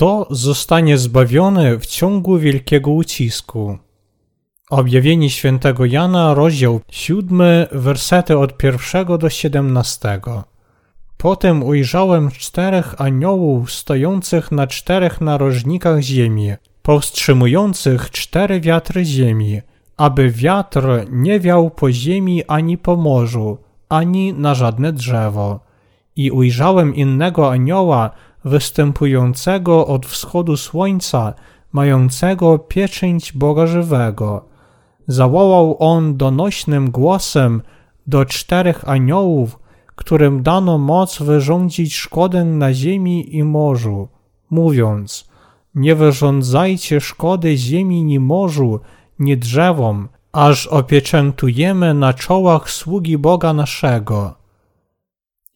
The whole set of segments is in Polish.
Kto zostanie zbawiony w ciągu wielkiego ucisku? Objawienie świętego Jana, rozdział 7, wersety od pierwszego do 17. Potem ujrzałem czterech aniołów stojących na czterech narożnikach ziemi, powstrzymujących cztery wiatry ziemi, aby wiatr nie wiał po ziemi ani po morzu, ani na żadne drzewo. I ujrzałem innego anioła, występującego od wschodu słońca, mającego pieczęć Boga żywego. Zawołał on donośnym głosem do czterech aniołów, którym dano moc wyrządzić szkodę na ziemi i morzu, mówiąc: Nie wyrządzajcie szkody ziemi ni morzu, ni drzewom, aż opieczętujemy na czołach sługi Boga naszego.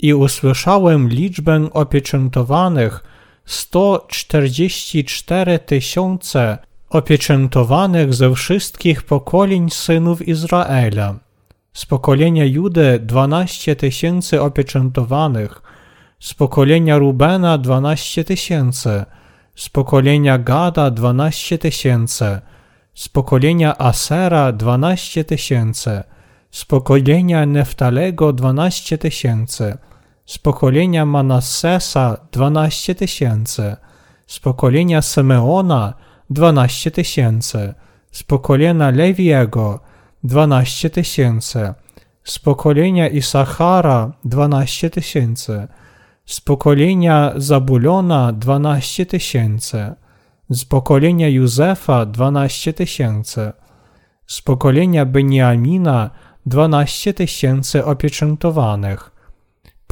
I usłyszałem liczbę opieczętowanych 144 tysiące opieczętowanych ze wszystkich pokoleń synów Izraela. Z pokolenia Judy 12 tysięcy opieczętowanych, z pokolenia Rubena 12 tysięcy, z pokolenia Gada 12 tysięcy, z pokolenia Asera 12 tysięcy, z pokolenia Neftalego 12 tysięcy, z pokolenia Manassesa 12 tysięcy, z pokolenia Simeona 12 tysięcy, z pokolenia Lewiego 12 tysięcy, z pokolenia Isachara 12 tysięcy, z pokolenia Zabulona 12 tysięcy, z pokolenia Józefa 12 tysięcy, z pokolenia Beniamina 12 tysięcy opieczętowanych.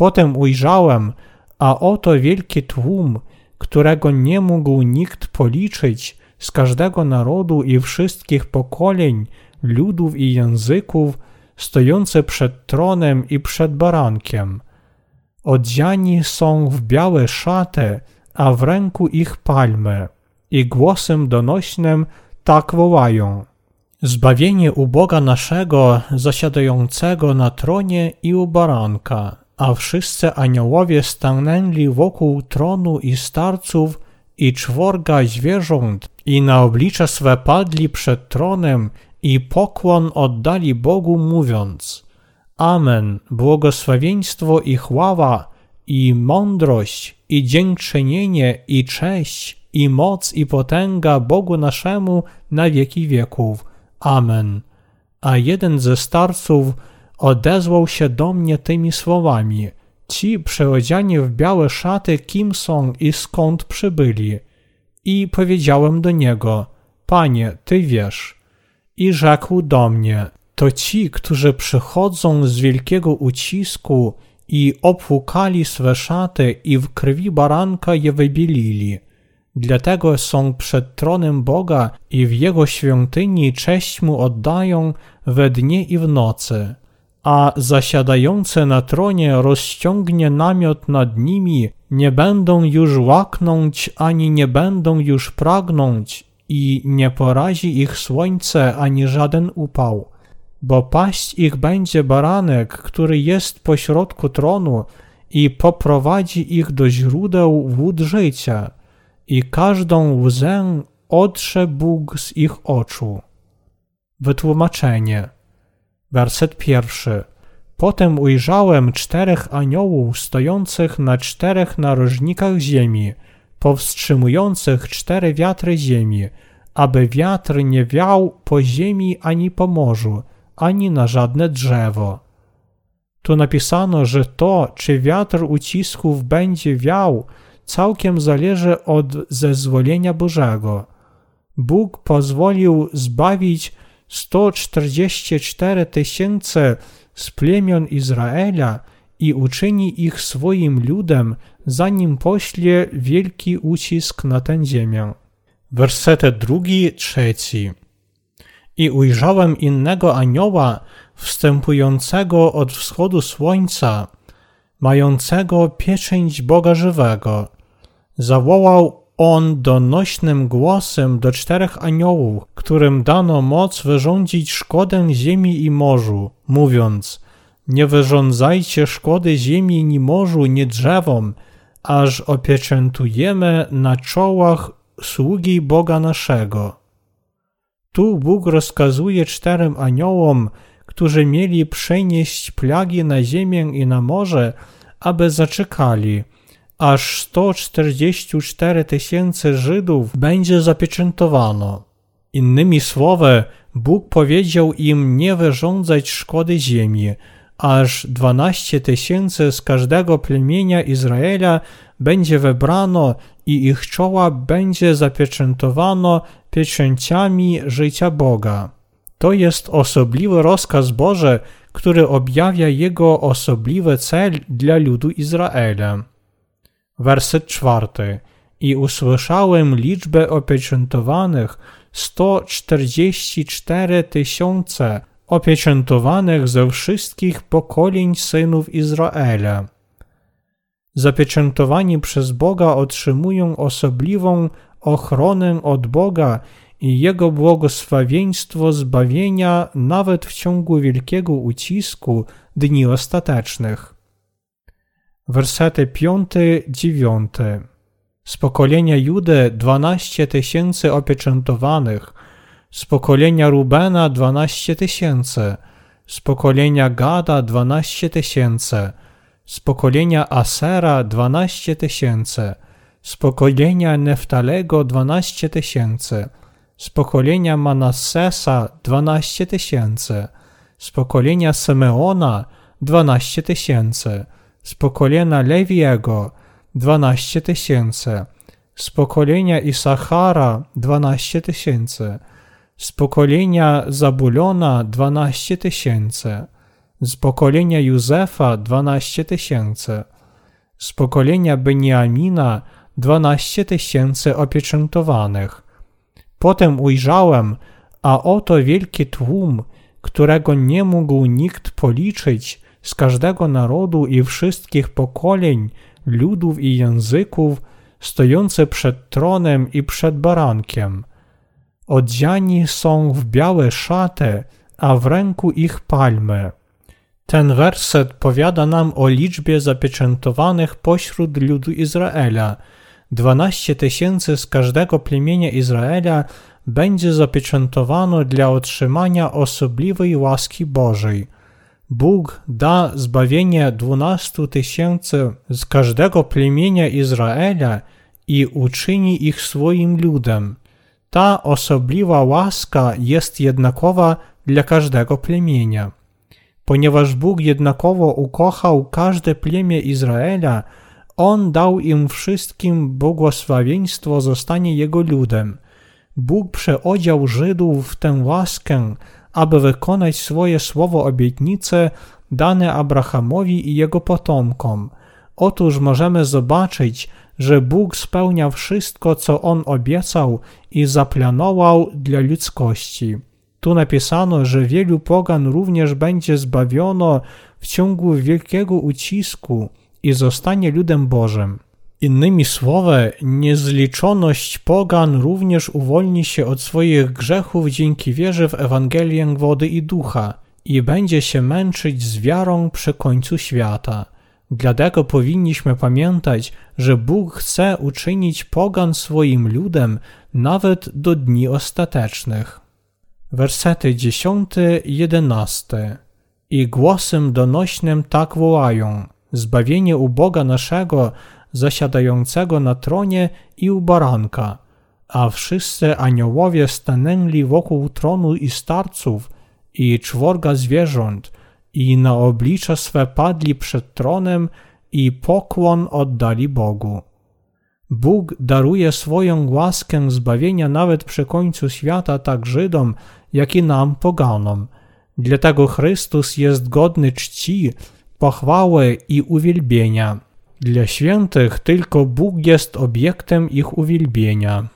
Potem ujrzałem, a oto wielki tłum, którego nie mógł nikt policzyć z każdego narodu i wszystkich pokoleń, ludów i języków, stojący przed tronem i przed barankiem. Odziani są w białe szaty, a w ręku ich palmy i głosem donośnym tak wołają. Zbawienie u Boga naszego, zasiadającego na tronie i u baranka, a wszyscy aniołowie stanęli wokół tronu i starców i czworga zwierząt i na oblicze swe padli przed tronem i pokłon oddali Bogu mówiąc Amen, błogosławieństwo i chwała i mądrość i dziękczynienie i cześć i moc i potęga Bogu naszemu na wieki wieków. Amen. A jeden ze starców odezwał się do mnie tymi słowami. Ci przeodziani w białe szaty kim są i skąd przybyli? I powiedziałem do niego, Panie, Ty wiesz. I rzekł do mnie, to ci, którzy przychodzą z wielkiego ucisku i opłukali swe szaty i w krwi baranka je wybielili. Dlatego są przed tronem Boga i w Jego świątyni cześć Mu oddają we dnie i w nocy. A zasiadający na tronie rozciągnie namiot nad nimi, nie będą już łaknąć ani nie będą już pragnąć i nie porazi ich słońce ani żaden upał. Bo paść ich będzie baranek, który jest pośrodku tronu i poprowadzi ich do źródeł wód życia i każdą łzę otrze Bóg z ich oczu. Wytłumaczenie. Werset pierwszy. Potem ujrzałem czterech aniołów stojących na czterech narożnikach ziemi, powstrzymujących cztery wiatry ziemi, aby wiatr nie wiał po ziemi ani po morzu, ani na żadne drzewo. Tu napisano, że to, czy wiatr ucisków będzie wiał, całkiem zależy od zezwolenia Bożego. Bóg pozwolił zbawić 144 tysięcy z plemion Izraela i uczyni ich swoim ludem, zanim pośle wielki ucisk na tę ziemię. Wersety drugi, trzeci. I ujrzałem innego anioła wstępującego od wschodu słońca, mającego pieczęć Boga żywego. Zawołał on donośnym głosem do czterech aniołów, którym dano moc wyrządzić szkodę ziemi i morzu, mówiąc: Nie wyrządzajcie szkody ziemi ni morzu, ni drzewom, aż opieczętujemy na czołach sługi Boga naszego. Tu Bóg rozkazuje czterem aniołom, którzy mieli przenieść plagi na ziemię i na morze, aby zaczekali, aż 144 tysięcy Żydów będzie zapieczętowano. Innymi słowy, Bóg powiedział im nie wyrządzać szkody ziemi, aż 12 tysięcy z każdego plemienia Izraela będzie wybrano i ich czoła będzie zapieczętowano pieczęciami życia Boga. To jest osobliwy rozkaz Boży, który objawia Jego osobliwy cel dla ludu Izraela. Werset czwarty. I usłyszałem liczbę opieczętowanych 144 tysiące opieczętowanych ze wszystkich pokoleń synów Izraela. Zapieczętowani przez Boga otrzymują osobliwą ochronę od Boga i Jego błogosławieństwo zbawienia nawet w ciągu wielkiego ucisku dni ostatecznych. Wersety 5-9 Z pokolenia Judy 12 tysięcy opieczętowanych, z pokolenia Rubena 12 tysięcy, z pokolenia Gada 12 tysięcy, z pokolenia Asera 12 tysięcy, z pokolenia Neftalego 12 tysięcy, z pokolenia Manassesa 12 tysięcy, z pokolenia Simeona 12 tysięcy, z pokolenia Lewiego 12 tysięcy, z pokolenia Isachara 12 tysięcy, z pokolenia Zabulona 12 tysięcy, z pokolenia Józefa 12 tysięcy, z pokolenia Beniamina 12 tysięcy opieczętowanych. Potem ujrzałem, a oto wielki tłum, którego nie mógł nikt policzyć z każdego narodu i wszystkich pokoleń, ludów i języków, stojący przed tronem i przed barankiem. Odziani są w białe szaty, a w ręku ich palmy. Ten werset powiada nam o liczbie zapieczętowanych pośród ludu Izraela. Dwanaście tysięcy z każdego plemienia Izraela będzie zapieczętowano dla otrzymania osobliwej łaski Bożej. Bóg da zbawienie dwunastu tysięcy z każdego plemienia Izraela i uczyni ich swoim ludem. Ta osobliwa łaska jest jednakowa dla każdego plemienia. Ponieważ Bóg jednakowo ukochał każde plemię Izraela, On dał im wszystkim błogosławieństwo zostanie Jego ludem. Bóg przeodział Żydów w tę łaskę, aby wykonać swoje słowo obietnice dane Abrahamowi i jego potomkom. Otóż możemy zobaczyć, że Bóg spełnia wszystko, co On obiecał i zaplanował dla ludzkości. Tu napisano, że wielu pogan również będzie zbawiono w ciągu wielkiego ucisku i zostanie ludem Bożym. Innymi słowy, niezliczoność pogan również uwolni się od swoich grzechów dzięki wierze w Ewangelię wody i ducha i będzie się męczyć z wiarą przy końcu świata. Dlatego powinniśmy pamiętać, że Bóg chce uczynić pogan swoim ludem nawet do dni ostatecznych. Wersety 10-11 I głosem donośnym tak wołają: Zbawienie u Boga naszego, zasiadającego na tronie i u baranka. A wszyscy aniołowie stanęli wokół tronu i starców i czworga zwierząt i na oblicza swe padli przed tronem i pokłon oddali Bogu. Bóg daruje swoją łaskę zbawienia nawet przy końcu świata tak Żydom, jak i nam poganom. Dlatego Chrystus jest godny czci, pochwały i uwielbienia. Dla świętych tylko Bóg jest obiektem ich uwielbienia.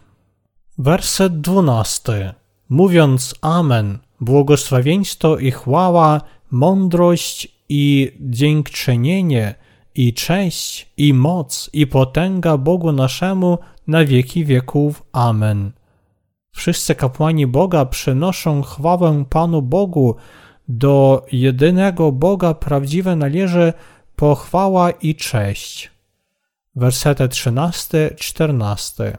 Werset 12. Mówiąc Amen, błogosławieństwo i chwała, mądrość i dziękczynienie, i cześć, i moc, i potęga Bogu naszemu na wieki wieków. Amen. Wszyscy kapłani Boga przynoszą chwałę Panu Bogu. Do jedynego Boga prawdziwe należy pochwała i cześć. Wersety 13-14.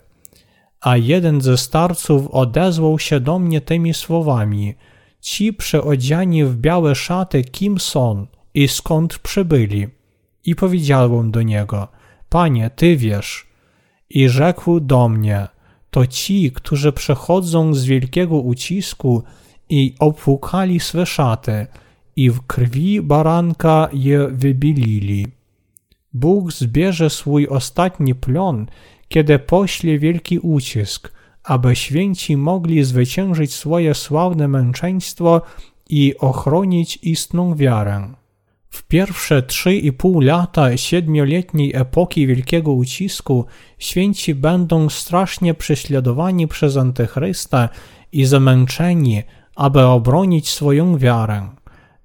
A jeden ze starców odezwał się do mnie tymi słowami: Ci przeodziani w białe szaty, kim są i skąd przybyli? I powiedziałem do niego: Panie, ty wiesz. I rzekł do mnie: To ci, którzy przechodzą z wielkiego ucisku i opłukali swe szaty, i w krwi baranka je wybilili. Bóg zbierze swój ostatni plon, kiedy pośle wielki ucisk, aby święci mogli zwyciężyć swoje sławne męczeństwo i ochronić istną wiarę. W pierwsze trzy i pół lata siedmioletniej epoki wielkiego ucisku święci będą strasznie prześladowani przez Antychrysta i zamęczeni, aby obronić swoją wiarę.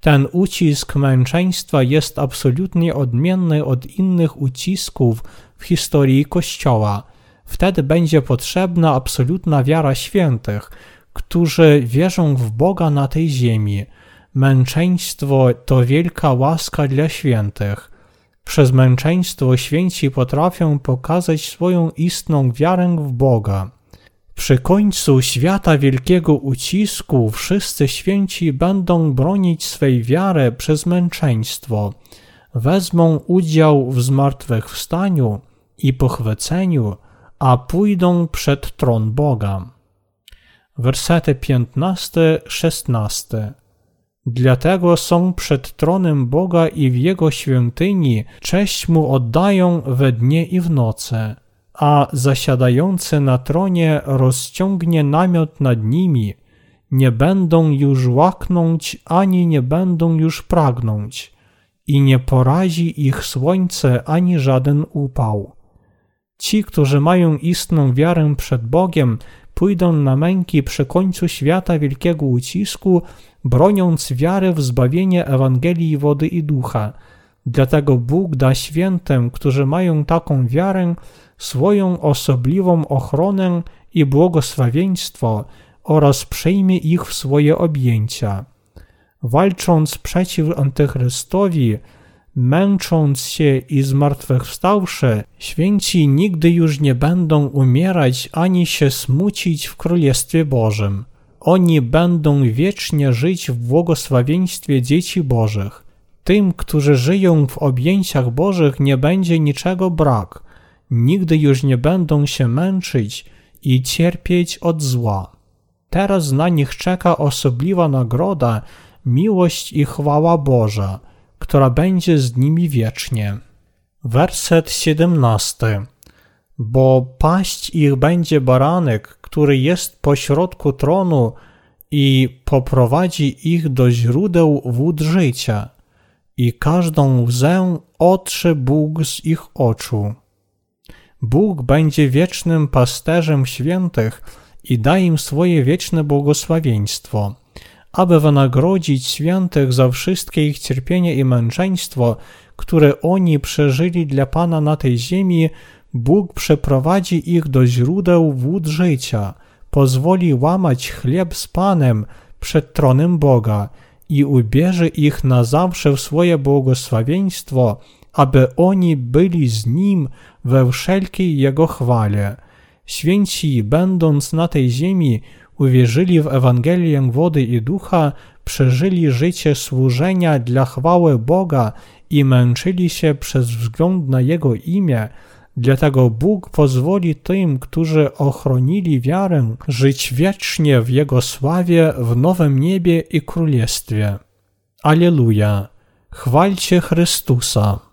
Ten ucisk męczeństwa jest absolutnie odmienny od innych ucisków w historii Kościoła. Wtedy będzie potrzebna absolutna wiara świętych, którzy wierzą w Boga na tej ziemi. Męczeństwo to wielka łaska dla świętych. Przez męczeństwo święci potrafią pokazać swoją istną wiarę w Boga. Przy końcu świata wielkiego ucisku wszyscy święci będą bronić swej wiary przez męczeństwo, wezmą udział w zmartwychwstaniu i pochwyceniu, a pójdą przed tron Boga. Wersety 15-16 Dlatego są przed tronem Boga i w Jego świątyni, cześć Mu oddają we dnie i w nocy a zasiadający na tronie rozciągnie namiot nad nimi, nie będą już łaknąć ani nie będą już pragnąć, i nie porazi ich słońce ani żaden upał. Ci, którzy mają istną wiarę przed Bogiem, pójdą na męki przy końcu świata wielkiego ucisku, broniąc wiary w zbawienie Ewangelii wody i ducha. Dlatego Bóg da świętym, którzy mają taką wiarę, swoją osobliwą ochronę i błogosławieństwo oraz przyjmie ich w swoje objęcia. Walcząc przeciw Antychrystowi, męcząc się i zmartwychwstałszy, święci nigdy już nie będą umierać ani się smucić w Królestwie Bożym. Oni będą wiecznie żyć w błogosławieństwie dzieci Bożych. Tym, którzy żyją w objęciach Bożych, nie będzie niczego brak – nigdy już nie będą się męczyć i cierpieć od zła. Teraz na nich czeka osobliwa nagroda, miłość i chwała Boża, która będzie z nimi wiecznie. Werset 17. Bo paść ich będzie baranek, który jest pośrodku tronu i poprowadzi ich do źródeł wód życia, i każdą łzę otrze Bóg z ich oczu. Bóg będzie wiecznym pasterzem świętych i da im swoje wieczne błogosławieństwo. Aby wynagrodzić świętych za wszystkie ich cierpienie i męczeństwo, które oni przeżyli dla Pana na tej ziemi, Bóg przeprowadzi ich do źródeł wód życia, pozwoli łamać chleb z Panem przed tronem Boga i ubierze ich na zawsze w swoje błogosławieństwo, aby oni byli z Nim we wszelkiej Jego chwale. Święci, będąc na tej ziemi, uwierzyli w Ewangelię wody i ducha, przeżyli życie służenia dla chwały Boga i męczyli się przez wzgląd na Jego imię, Dlatego Bóg pozwoli tym, którzy ochronili wiarę, żyć wiecznie w Jego sławie w nowym niebie i królestwie. Aleluja! Chwalcie Chrystusa!